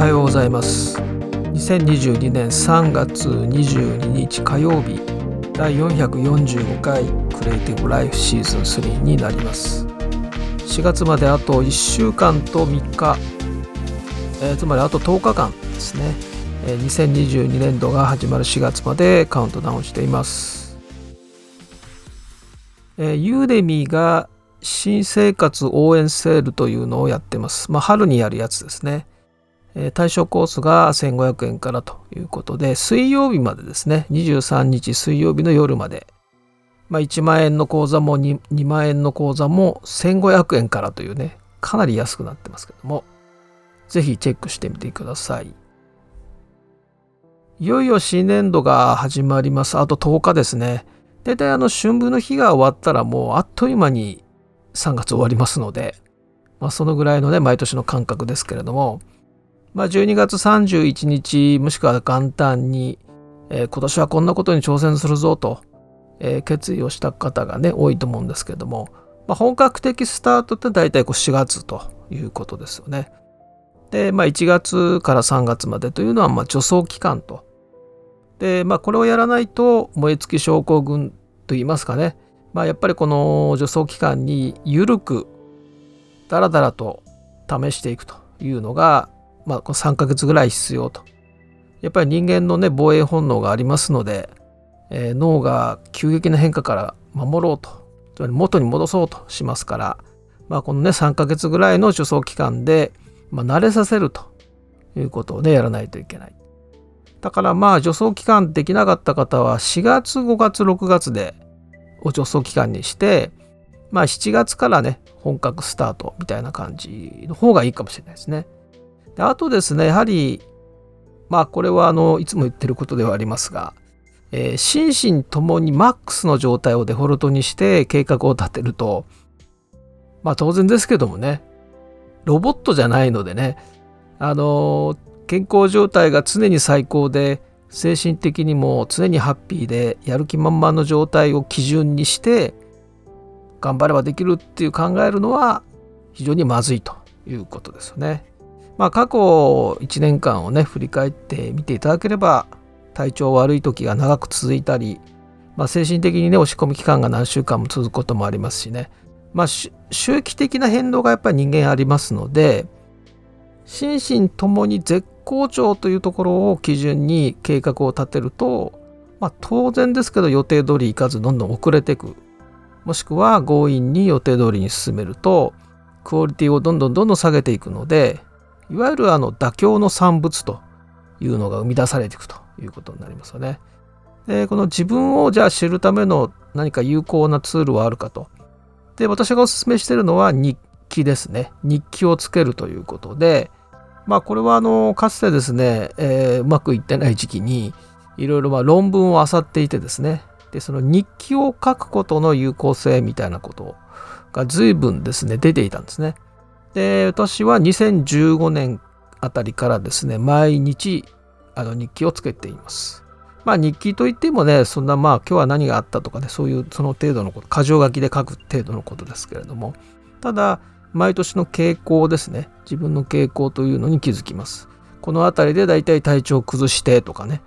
はようございます2022年3月22日火曜日第445回クリエイティブライフシーズン3になります4月まであと1週間と3日、えー、つまりあと10日間ですね、えー、2022年度が始まる4月までカウントダウンしていますえー、ユーデミーが新生活応援セールというのをやってます。まあ、春にやるやつですね。対象コースが1500円からということで、水曜日までですね、23日水曜日の夜まで、まあ、1万円の口座も 2, 2万円の口座も1500円からというね、かなり安くなってますけども、ぜひチェックしてみてください。いよいよ新年度が始まります。あと10日ですね。大体あの春分の日が終わったらもうあっという間に3月終わりますので、まあ、そのぐらいのね毎年の感覚ですけれども、まあ、12月31日もしくは元旦に、えー、今年はこんなことに挑戦するぞと、えー、決意をした方がね多いと思うんですけども、まあ、本格的スタートって大体こう4月ということですよね。で、まあ、1月から3月までというのはまあ助走期間と。で、まあ、これをやらないと燃え尽き症候群といいますかね、まあ、やっぱりこの助走期間に緩くだらだらと試していくというのが、まあ、3ヶ月ぐらい必要と。やっぱり人間のね防衛本能がありますので、えー、脳が急激な変化から守ろうと元に戻そうとしますから、まあ、このね3ヶ月ぐらいの助走期間で、まあ、慣れさせるということをねやらないといけない。だからまあ助走期間できなかった方は4月5月6月でを助走期間にして、まあ7月からね、本格スタートみたいな感じの方がいいかもしれないですね。であとですね、やはり、まあこれはあの、いつも言ってることではありますが、えー、心身ともにマックスの状態をデフォルトにして計画を立てると、まあ当然ですけどもね、ロボットじゃないのでね、あの健康状態が常に最高で精神的にも常にハッピーでやる気満々の状態を基準にして頑張ればできるっていう考えるのは非常にまずいということですよね。まあ過去1年間をね振り返ってみていただければ体調悪い時が長く続いたり、まあ、精神的にね押し込み期間が何週間も続くこともありますしね。まあ周期的な変動がやっぱり人間ありますので心身ともに絶好調というところを基準に計画を立てると、まあ、当然ですけど予定通りいかずどんどん遅れていく。もしくは強引に予定通りに進めるとクオリティをどんどんどんどん下げていくのでいわゆるあの妥協の産物というのが生み出されていくということになりますよね。でこの自分をじゃあ知るための何か有効なツールはあるかと。で私がお勧めしてるのは日記ですね。日記をつけるということでまあこれはあのかつてですね、えー、うまくいってない時期にいろいろ論文を漁っていてですねでその日記を書くことの有効性みたいなことが随分ですね出ていたんですね。で私は2015年あたりからですね毎日あの日記をつけています。まあ日記といってもねそんなまあ今日は何があったとかねそういうその程度のこと箇条書きで書く程度のことですけれどもただ毎年の傾向ですね自分の傾向というのに気づきますこの辺りでだいたい体調を崩してとかね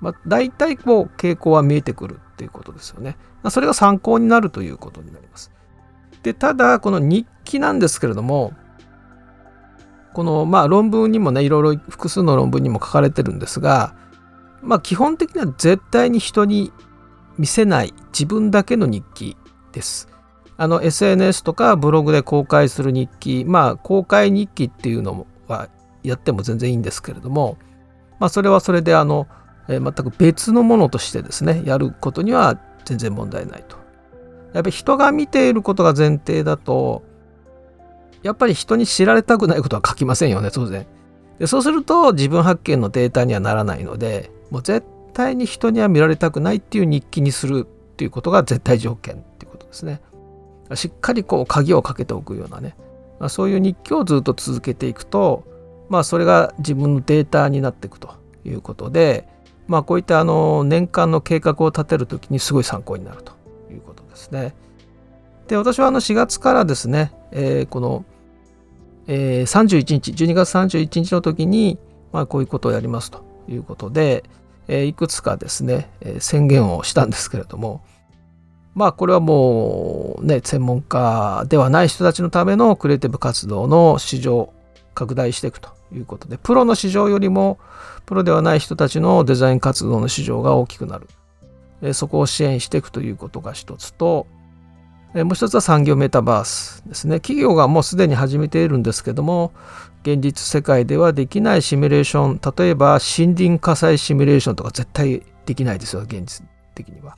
まあ、大体こう傾向は見えてくるっていうことですよね。それが参考になるということになります。で、ただ、この日記なんですけれども、このまあ論文にもね、いろいろ複数の論文にも書かれてるんですが、まあ基本的には絶対に人に見せない自分だけの日記です。あの SNS とかブログで公開する日記まあ公開日記っていうのはやっても全然いいんですけれどもまあそれはそれであの、え全く別のものとしてですねやることには全然問題ないと。やっぱり人が見ていることが前提だとやっぱり人に知られたくないことは書きませんよね当然。でそうすると自分発見のデータにはならないのでもう絶対に人には見られたくないっていう日記にするっていうことが絶対条件っていうことですね。しっかりこう鍵をかけておくようなね、まあ、そういう日記をずっと続けていくと、まあ、それが自分のデータになっていくということで、まあ、こういったあの年間の計画を立てる時にすごい参考になるとですね。で私はあの4月からですね、えー、このえー、31日12月31日の時に、まあ、こういうことをやりますということで、えー、いくつかですね、え、宣言をしたんですけれどもまあこれはもうね専門家ではない人たちのためのクリエイティブ活動の市場拡大していくということでプロの市場よりもプロではない人たちのデザイン活動の市場が大きくなる、そこを支援していくということが一つともう一つは産業メタバースですね。企業がもうすでに始めているんですけども、現実世界ではできないシミュレーション、例えば森林火災シミュレーションとか絶対できないですよ、現実的には。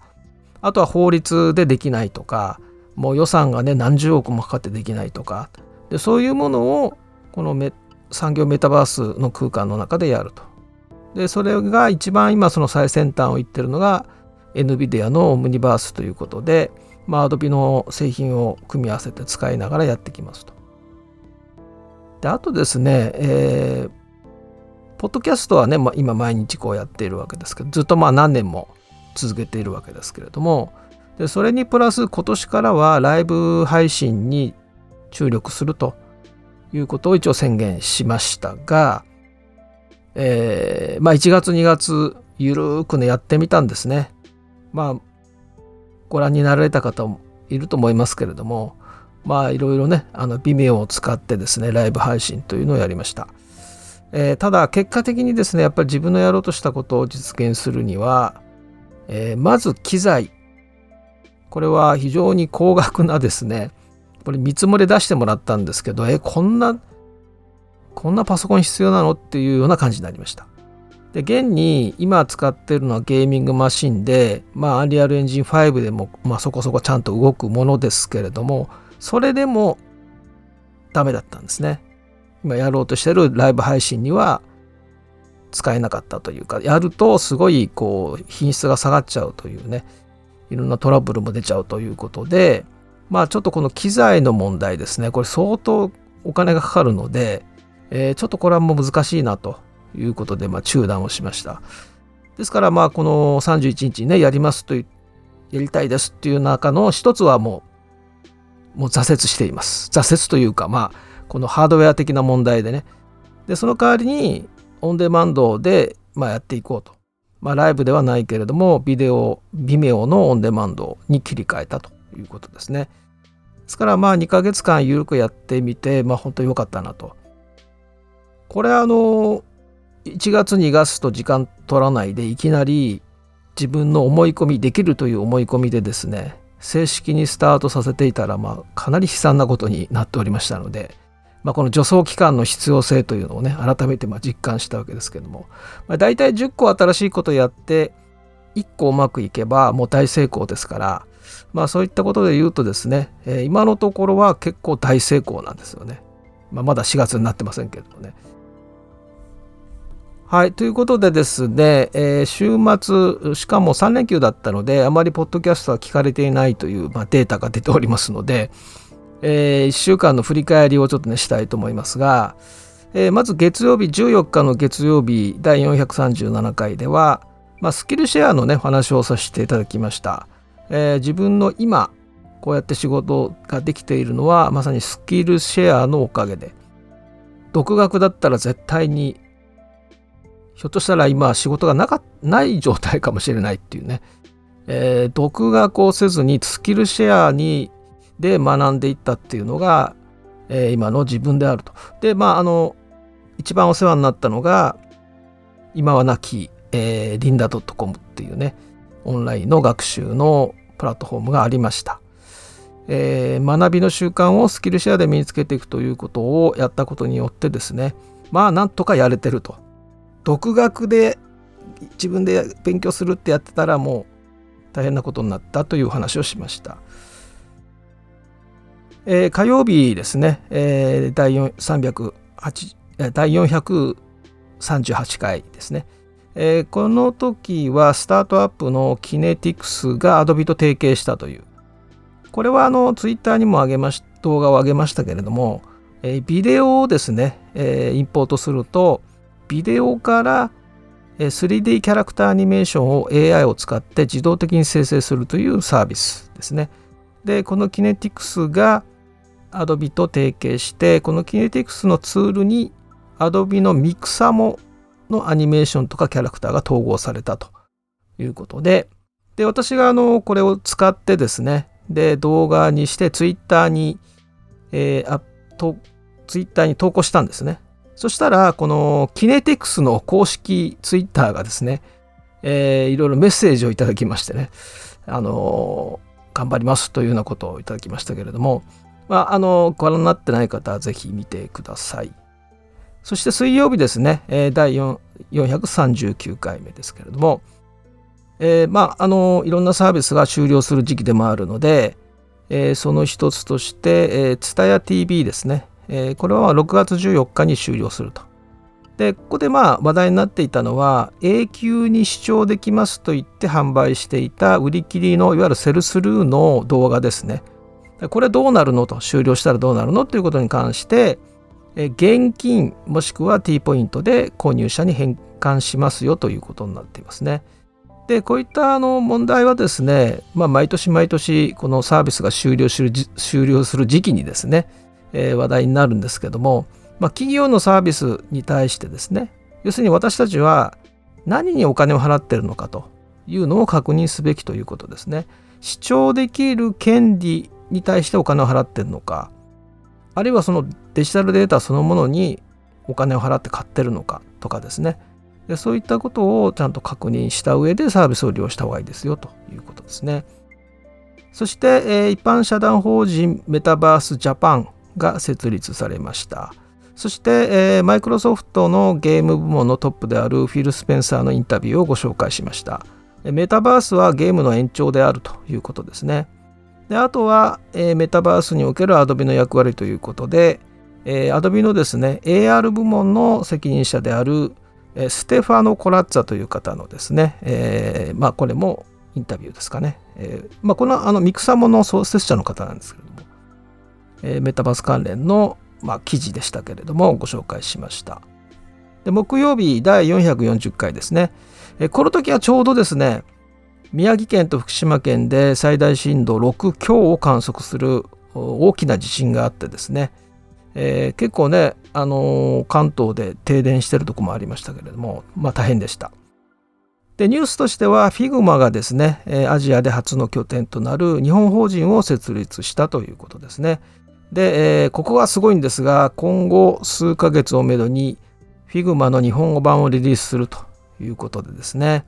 あとは法律でできないとか、もう予算がね、何十億もかかってできないとか、でそういうものをこのメ産業メタバースの空間の中でやると。で、それが一番今その最先端を言ってるのが NVIDIA のオムニバースということで、まあ、Adobe の製品を組み合わせて使いながらやってきますと。であとですね、えー、ポッドキャストはね、まあ、今毎日こうやっているわけですけどずっとまあ何年も続けているわけですけれどもでそれにプラス今年からはライブ配信に注力するということを一応宣言しましたが、えー、まあ1月2月ゆるーくねやってみたんですね。まあご覧になられた方もいると思いますけれどもまあいろいろねあの Vimeo を使ってですねライブ配信というのをやりました、えー、ただ結果的にですねやっぱり自分のやろうとしたことを実現するには、えー、まず機材。これは非常に高額なですねこれ見積もり出してもらったんですけどえこんなこんなパソコン必要なの？っていうような感じになりました。で現に今使ってるのはゲーミングマシンで、まあ、アンリアルエンジン5でも、まあ、そこそこちゃんと動くものですけれども、それでもダメだったんですね。今やろうとしてるライブ配信には使えなかったというか、やるとすごいこう品質が下がっちゃうというね、いろんなトラブルも出ちゃうということで、まあちょっとこの機材の問題ですね、これ相当お金がかかるので、えー、ちょっとこれはもう難しいなということで、まあ、中断をしました。ですから、まあ、この31日にね、やりますと、やりたいですっていう中の一つはもう、もう挫折しています。挫折というか、まあ、このハードウェア的な問題でね。で、その代わりに、オンデマンドで、まあ、やっていこうと。まあ、ライブではないけれども、ビデオ、ビメオのオンデマンドに切り替えたということですね。ですから、まあ、2ヶ月間緩くやってみて、まあ、本当に良かったなと。これ、あの、1月2月と時間取らないでいきなり自分の思い込みできるという思い込みでですね正式にスタートさせていたら、まあ、かなり悲惨なことになっておりましたので、まあ、この助走期間の必要性というのをね改めてま実感したわけですけども、まあ、大体10個新しいことやって1個うまくいけばもう大成功ですからまあそういったことで言うとですね、えー、今のところは結構大成功なんですよね。まあ、まだ4月になってませんけどもね。はい。ということでですね、えー、週末、しかも3連休だったので、あまりポッドキャストは聞かれていないという、まあ、データが出ておりますので、えー、1週間の振り返りをちょっとね、したいと思いますが、えー、まず月曜日、14日の月曜日、第437回では、まあ、スキルシェアのね、話をさせていただきました。えー、自分の今、こうやって仕事ができているのは、まさにスキルシェアのおかげで、独学だったら絶対にひょっとしたら今仕事がなかない状態かもしれないっていうね、えー、独学をせずにスキルシェアにで学んでいったっていうのが、えー、今の自分であると。でまああの一番お世話になったのが今はなき、えー、リンダ .com っていうねオンラインの学習のプラットフォームがありました。えー、学びの習慣をスキルシェアで身につけていくということをやったことによってですねまあなんとかやれてると独学で自分で勉強するってやってたらもう大変なことになったという話をしました。えー、火曜日ですね、えー、第308第438回ですね、えー、この時はスタートアップのキネティクスが Adobe と提携したという。これはあのツイッターにも上げまし動画を上げましたけれども、えー、ビデオをですね、えー、インポートするとビデオから 3D キャラクターアニメーションを AI を使って自動的に生成するというサービスですね。で、このキネティクスが Adobe と提携してこの Kinetics のツールに Adobe のミクサモのアニメーションとかキャラクターが統合されたということで。で私があのこれを使ってですね。で動画にしてツイッターに、えー、あとツイッターに投稿したんですね。そしたらこのキネテクスの公式ツイッターがですね、えー、いろいろメッセージをいただきましてねあの頑張りますというようなことをいただきましたけれども、まあ、あのご覧になってない方はぜひ見てください。そして水曜日ですね、えー、第439回目ですけれども、えー、まああのいろんなサービスが終了する時期でもあるので、えー、その一つとして、えー、ツタヤ TV ですね、えー、これは6月14日に終了すると。でここでまあ話題になっていたのは永久に視聴できますと言って販売していた売り切りのいわゆるセルスルーの動画ですね。これどうなるのと終了したらどうなるの？ということに関して現金もしくは T ポイントで購入者に返還しますよということになっていますね。でこういったあの問題はですね、まあ、毎年毎年このサービスが終了する終了する時期にですね、えー、話題になるんですけども、まあ、企業のサービスに対してですね要するに私たちは何にお金を払ってるのかというのを確認すべきということですね。視聴できる権利に対してお金を払ってるのかあるいはそのデジタルデータそのものにお金を払って買ってるのかとかですねでそういったことをちゃんと確認した上でサービスを利用した方がいいですよということですね。そして、えー、一般社団法人メタバースジャパンが設立されました。そして、マイクロソフトのゲーム部門のトップであるフィル・スペンサーのインタビューをご紹介しました。メタバースはゲームの延長であるということですね。であとは、え、メタバースにおける Adobe の役割ということで、えー、Adobe のですね AR 部門の責任者であるえステファノ・コラッツァという方のですね、えー、まあこれもインタビューですかね。えー、まあ、このあのミクサモの創設者の方なんですけど、えー、メタバース関連の、まあ、記事でしたけれどもご紹介しました。で木曜日第440回ですね、えー、この時はちょうどですね宮城県と福島県で最大震度6強を観測する大きな地震があってですね、えー、結構ね、あのー、関東で停電してるとこもありましたけれども、まあ、大変でした。でニュースとしては Figma がですね、アジアで初の拠点となる日本法人を設立したということですね。で、えー、ここがすごいんですが今後数ヶ月をめどに Figma の日本語版をリリースするということでですね。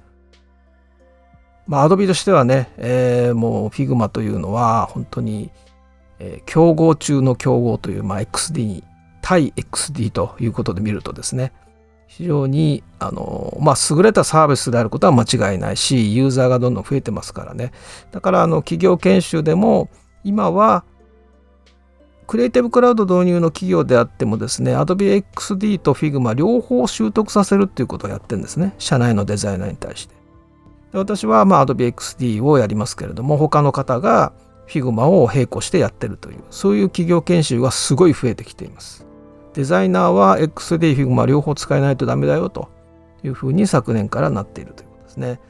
まあ、Adobe としてはね、えー、もう Figma というのは本当にえー、競合中の競合という、まあ、XD に対 XD ということで見るとですね非常にあの、まあ、優れたサービスであることは間違いないしユーザーがどんどん増えてますからねだからあの企業研修でも今はクリエイティブクラウド導入の企業であってもですね Adobe XD と Figma 両方習得させるっていうことをやってるんですね。社内のデザイナーに対して。で私はまあ Adobe XD をやりますけれども他の方が Figma を並行してやってるというそういう企業研修がすごい増えてきています。デザイナーは XD、Figma 両方使えないとダメだよというふうに昨年からなっているということですね。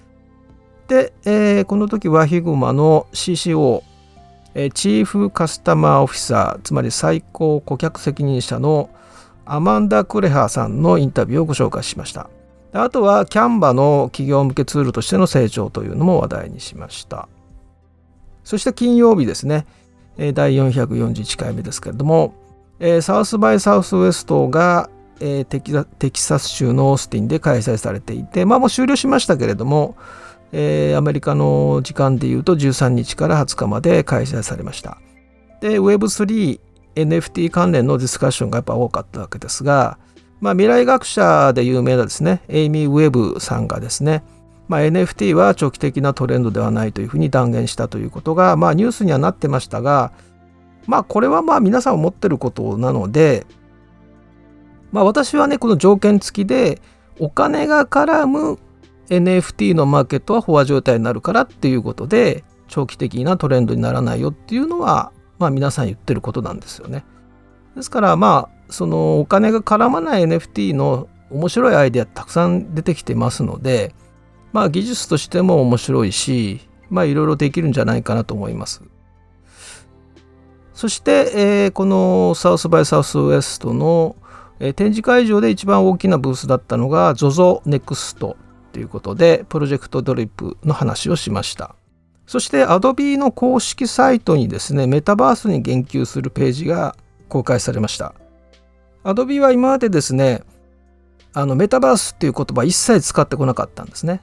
で、えー、この時は Figma の CCO チーフカスタマーオフィサーつまり最高顧客責任者のアマンダ・クレハーさんのインタビューをご紹介しました。あとはキャンバの企業向けツールとしての成長というのも話題にしました。そして金曜日ですね、第441回目ですけれども、サウスバイサウスウエストがテキサス州のオースティンで開催されていて、まあもう終了しましたけれども、アメリカの時間でいうと13日から20日まで開催されました。で、Web3、NFT 関連のディスカッションがやっぱ多かったわけですが、まあ、未来学者で有名なですね、エイミー・ウェブさんがですね、まあ、NFT は長期的なトレンドではないというふうに断言したということが、まあ、ニュースにはなってましたが、まあ、これはまあ皆さん思ってることなので、まあ、私はねこの条件付きでお金が絡む NFT のマーケットは飽和状態になるからっていうことで長期的なトレンドにならないよっていうのは、まあ、皆さん言ってることなんですよね。ですからまあそのお金が絡まない NFT の面白いアイデアたくさん出てきてますので、まあ技術としても面白いし、まあいろいろできるんじゃないかなと思います。そして、えー、このサウスバイサウスウエストの、え、展示会場で一番大きなブースだったのが ZOZONEXT ということでプロジェクトドリップの話をしました。そして Adobe の公式サイトにですねメタバースに言及するページが公開されました。Adobe は今までですねあのメタバースっていう言葉一切使ってこなかったんですね。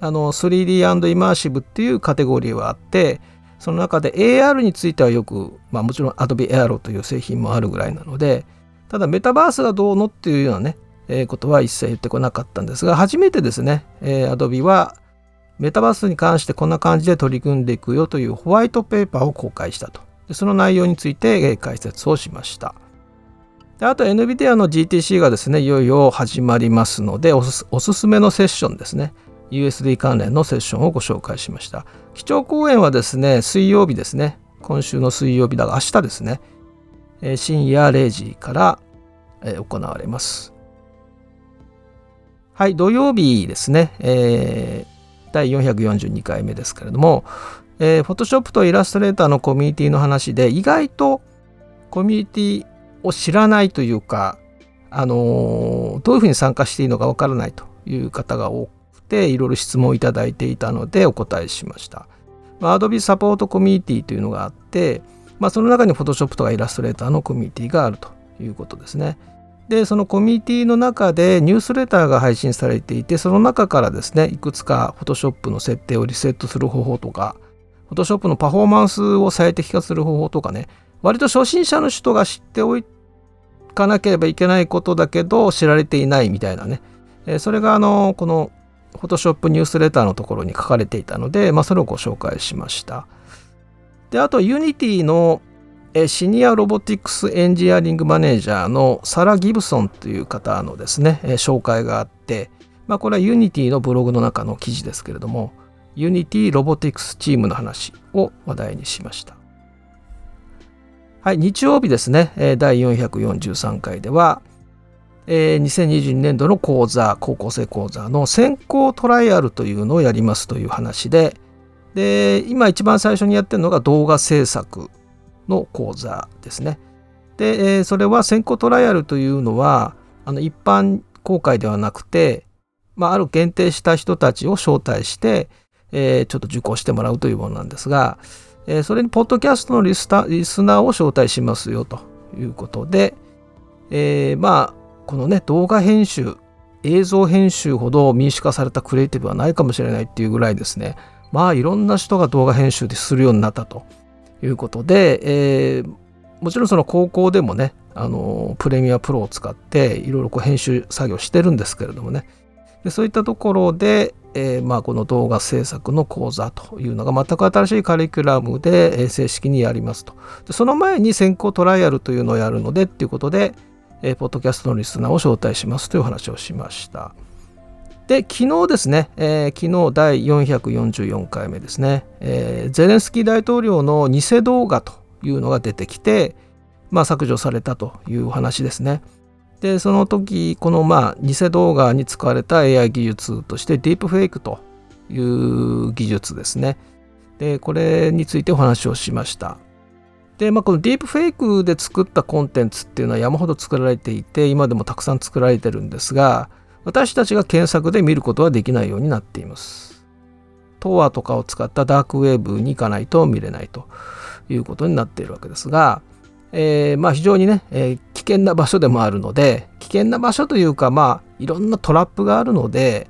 あの 3D& イマーシブっていうカテゴリーはあってその中で AR についてはよく、まあ、もちろん Adobe Aero という製品もあるぐらいなのでただメタバースがどうのっていうようなね、え、ことは一切言ってこなかったんですが初めてですね、えー、Adobe はメタバースに関してこんな感じで取り組んでいくよというホワイトペーパーを公開したとでその内容について解説をしましたであと NVIDIA の GTC がですねいよいよ始まりますのでおすすめのセッションですね USD 関連のセッションをご紹介しました。基調講演はですね、水曜日ですね。今週の水曜日だが明日ですね。え深夜0時から、え行われます。はい、土曜日ですね。えー、第442回目ですけれども、えー、Photoshop とイラストレーターのコミュニティの話で意外とコミュニティを知らないというか、あのー、どういうふうに参加していいのかわからないという方が多くていろいろ質問をいただいていたのでお答えしました。まあ、Adobe サポートコミュニティというのがあって、まあ、その中に Photoshop とかイラストレーターのコミュニティがあるということですね。で、そのコミュニティの中でニュースレターが配信されていて、その中からですね、いくつか Photoshop の設定をリセットする方法とか、Photoshop のパフォーマンスを最適化する方法とかね、割と初心者の人が知っておかなければいけないことだけど知られていないみたいなね、それがあの、この Photoshop ニュースレターのところに書かれていたので、まあ、それをご紹介しました。で、あと Unity のシニアロボティクスエンジニアリングマネージャーのサラ・ギブソンという方のですね、紹介があって、まあ、これは Unity のブログの中の記事ですけれども、Unity ロボティクスチームの話を話題にしました。はい、日曜日ですね、第443回では、2022年度の講座高校生講座の先行トライアルというのをやりますという話でで今一番最初にやってるのが動画制作の講座ですね。で、えー、それは先行トライアルというのはあの一般公開ではなくて、まあ、ある限定した人たちを招待して、えー、ちょっと受講してもらうというものなんですが、えー、それにポッドキャストのリスタリスナーを招待しますよということで、えー、まあこのね動画編集映像編集ほど民主化されたクリエイティブはないかもしれないっていうぐらいですねまあいろんな人が動画編集でするようになったということで、えー、もちろんその高校でもねあのプレミアプロを使っていろいろ編集作業してるんですけれどもねでそういったところで、えー、まあこの動画制作の講座というのが全く新しいカリキュラムで正式にやりますとでその前に先行トライアルというのをやるのでっていうことでえー、ポッドキャストのリスナーを招待しますという話をしました。で、昨日ですね、えー、昨日第444回目ですね、えー、ゼレンスキー大統領の偽動画というのが出てきて、まあ、削除されたというお話ですね。で、その時、このまあ偽動画に使われた AI 技術としてディープフェイクという技術ですね。で、これについてお話をしました。で、まあ、このディープフェイクで作ったコンテンツっていうのは山ほど作られていて今でもたくさん作られてるんですが私たちが検索で見ることはできないようになっています。トアとかを使ったダークウェーブに行かないと見れないということになっているわけですが、えー、まあ非常にね、えー、危険な場所でもあるので危険な場所というかまあいろんなトラップがあるので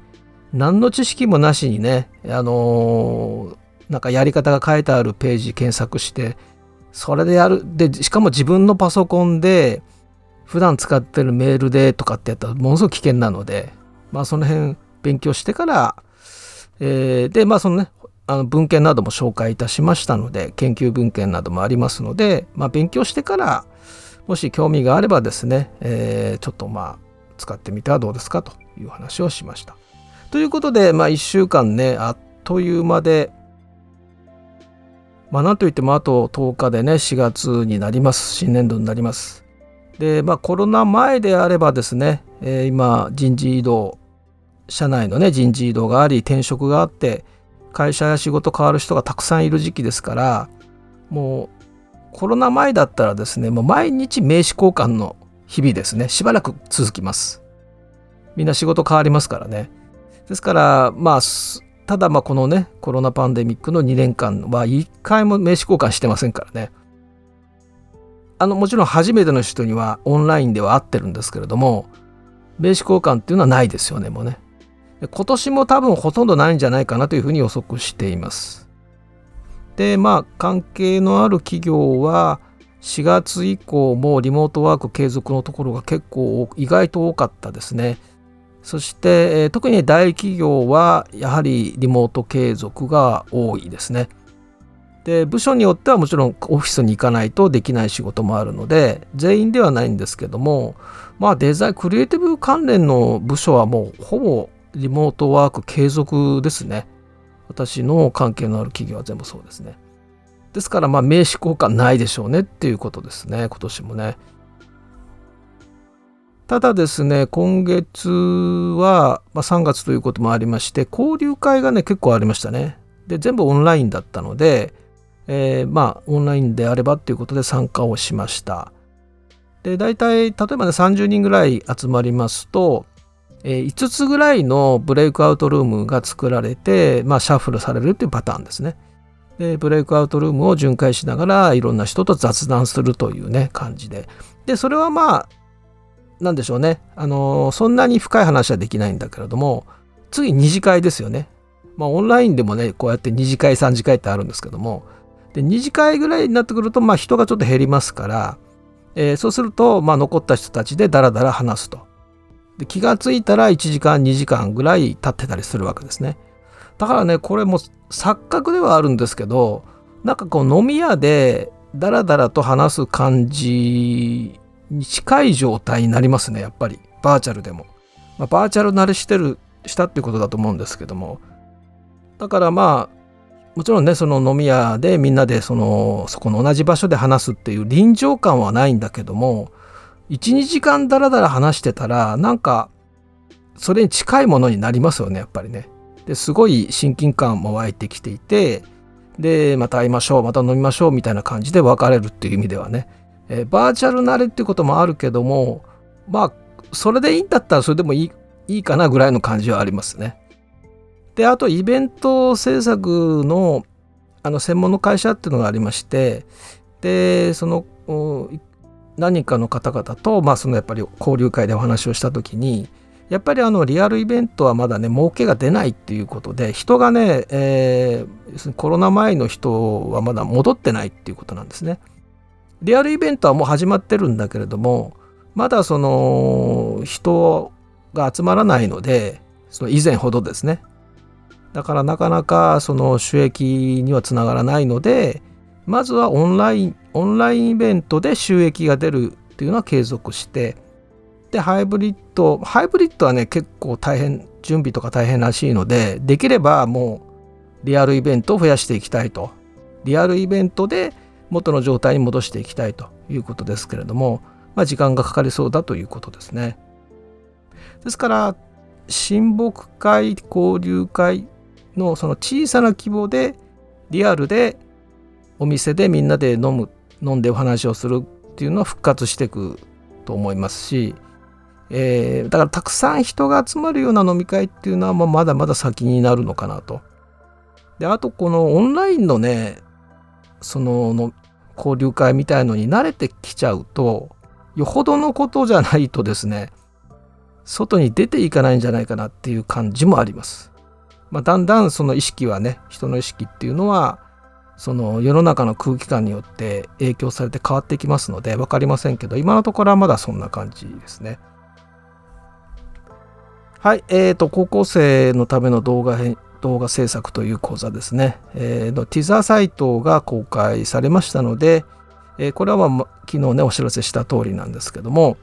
何の知識もなしにねあのー、なんかやり方が書いてあるページ検索してそれでやる。で、しかも自分のパソコンで、普段使ってるメールでとかってやったらものすごく危険なので、まあその辺勉強してから、えー、で、まあそのね、あの文献なども紹介いたしましたので、研究文献などもありますので、まあ勉強してから、もし興味があればですね、えー、ちょっとまあ使ってみてはどうですかという話をしました。ということで、まあ1週間ね、あっという間で、まあなんといってもあと10日でね4月になります新年度になりますでまあコロナ前であればですね、えー、今人事異動社内のね人事異動があり転職があって会社や仕事変わる人がたくさんいる時期ですからもうコロナ前だったらですねもう毎日名刺交換の日々ですねしばらく続きます。みんな仕事変わりますからね。ですからまあただまあこのねコロナパンデミックの2年間は1回も名刺交換してませんからね。あのもちろん初めての人にはオンラインでは会ってるんですけれども名刺交換っていうのはないですよねもうね。今年も多分ほとんどないんじゃないかなというふうに予測しています。でまあ関係のある企業は4月以降もリモートワーク継続のところが結構意外と多かったですね。そして、特に大企業はやはりリモート継続が多いですね。で部署によってはもちろんオフィスに行かないとできない仕事もあるので全員ではないんですけどもまあデザインクリエイティブ関連の部署はもうほぼリモートワーク継続ですね。私の関係のある企業は全部そうですね。ですからまあ名刺交換ないでしょうねっていうことですね今年もね。ただですね今月は、ま、3月ということもありまして交流会がね結構ありましたね。で全部オンラインだったのでえー、まあオンラインであればっていうことで参加をしました。で大体例えばね30人ぐらい集まりますと、えー、5つぐらいのブレイクアウトルームが作られて、まあ、シャッフルされるっていうパターンですね。でブレイクアウトルームを巡回しながらいろんな人と雑談するというね感じで。でそれはまあなんでしょうね。あのそんなに深い話はできないんだけれども次二次会ですよね。まあオンラインでもねこうやって二次会三次会ってあるんですけどもで2次会ぐらいになってくると、まあ、人がちょっと減りますから、えー、そうすると、まあ、残った人たちでダラダラ話すと。で気がついたら1時間2時間ぐらい経ってたりするわけですね。だからねこれも錯覚ではあるんですけどなんかこう飲み屋でダラダラと話す感じに近い状態になりますねやっぱり。バーチャルでも、まあ、バーチャル慣れしてるしたっていうことだと思うんですけども。だからまあもちろんねその飲み屋でみんなでそのそこの同じ場所で話すっていう臨場感はないんだけども12時間ダラダラ話してたらなんかそれに近いものになりますよねやっぱりね。ですごい親近感も湧いてきていてでまた会いましょうまた飲みましょうみたいな感じで別れるっていう意味ではね、えー、バーチャル慣れっていうこともあるけどもまあそれでいいんだったらそれでもいいいいかなぐらいの感じはありますね。であとイベント制作のあの専門の会社っていうのがありましてでその何かの方々と、まあ、そのやっぱり交流会でお話をした時にやっぱりあのリアルイベントはまだね儲けが出ないっていうことで人がね、えー、コロナ前の人はまだ戻ってないっていうことなんですね。リアルイベントはもう始まってるんだけれどもまだその人が集まらないのでその以前ほどですねだからなかなかその収益にはつながらないのでまずはオンラインオンラインイベントで収益が出るっていうのは継続してでハイブリッドハイブリッドはね結構大変準備とか大変らしいのでできればもうリアルイベントを増やしていきたいとリアルイベントで元の状態に戻していきたいということですけれども、まあ、時間がかかりそうだということですね。ですから親睦会交流会のその小さな規模でリアルでお店でみんなで飲む飲んでお話をするっていうのは復活していくと思いますし、えー、だからたくさん人が集まるような飲み会っていうのはまだまだ先になるのかなと。であとこのオンラインのねそのの交流会みたいのに慣れてきちゃうとよほどのことじゃないとですね外に出ていかないんじゃないかなっていう感じもあります。まあ、だんだんその意識はね人の意識っていうのはその世の中の空気感によって影響されて変わってきますので分かりませんけど今のところはまだそんな感じですね。はい、えーと、高校生のための動画編動画制作という講座ですね、えー、のティザーサイトが公開されましたので、えー、これは、ま昨日ねお知らせした通りなんですけども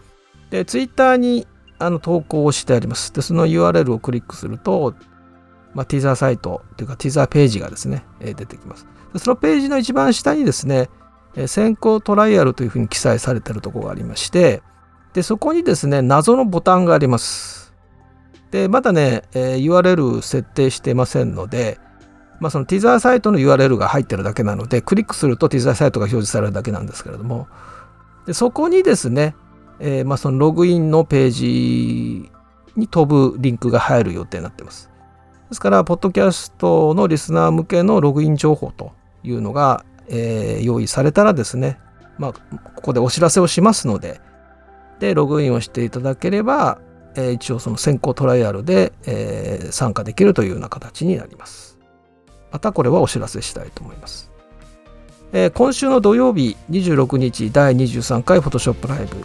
でツイッターにあの投稿をしてありますでその URL をクリックするとまあ、ティザーサイトというかティザーページがですね、え出てきます。そのページの一番下にですね、え先行トライアルというふうに記載されているところがありまして、でそこにですね、謎のボタンがあります。で、まだね、え URL 設定してませんので、まあ、そのティザーサイトの URL が入ってるだけなのでクリックするとティザーサイトが表示されるだけなんですけれどもでそこにですね、えー、まあそのログインのページに飛ぶリンクが入る予定になってます。ですから、ポッドキャストのリスナー向けのログイン情報というのが、えー、用意されたらですね、まあ、ここでお知らせをしますので、で、ログインをしていただければ、えー、一応その先行トライアルで、えー、参加できるというような形になります。またこれはお知らせしたいと思います。えー、今週の土曜日26日第23回 Photoshop ライブ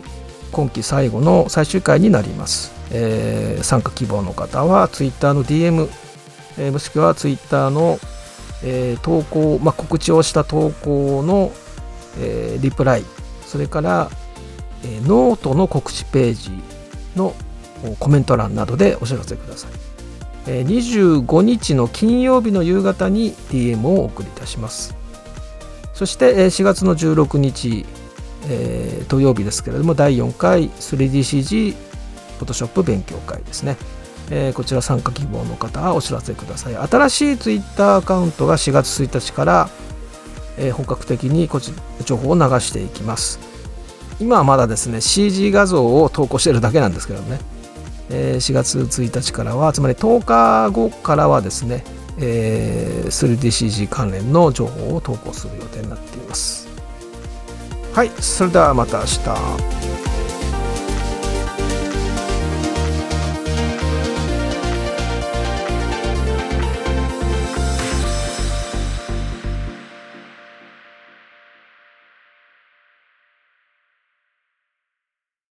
今季最後の最終回になります。えー、参加希望の方は Twitter の DM、えー、もしくは Twitter の、えー、投稿、まあ、告知をした投稿の、えー、リプライ。それから、えー、ノートの告知ページのコメント欄などでお知らせください、えー、25日の金曜日の夕方に DM をお送りいたします。そして4月の16日、えー、土曜日ですけれども第4回 3DCG フォトショップ勉強会ですね、えー、こちら参加希望の方はお知らせください。新しいツイッターアカウントが4月1日から、えー、本格的にこち情報を流していきます。今はまだですね CG 画像を投稿してるだけなんですけどね、えー、4月1日からはつまり10日後からはですね、えー、3DCG 関連の情報を投稿する予定になっています。はいそれではまた明日。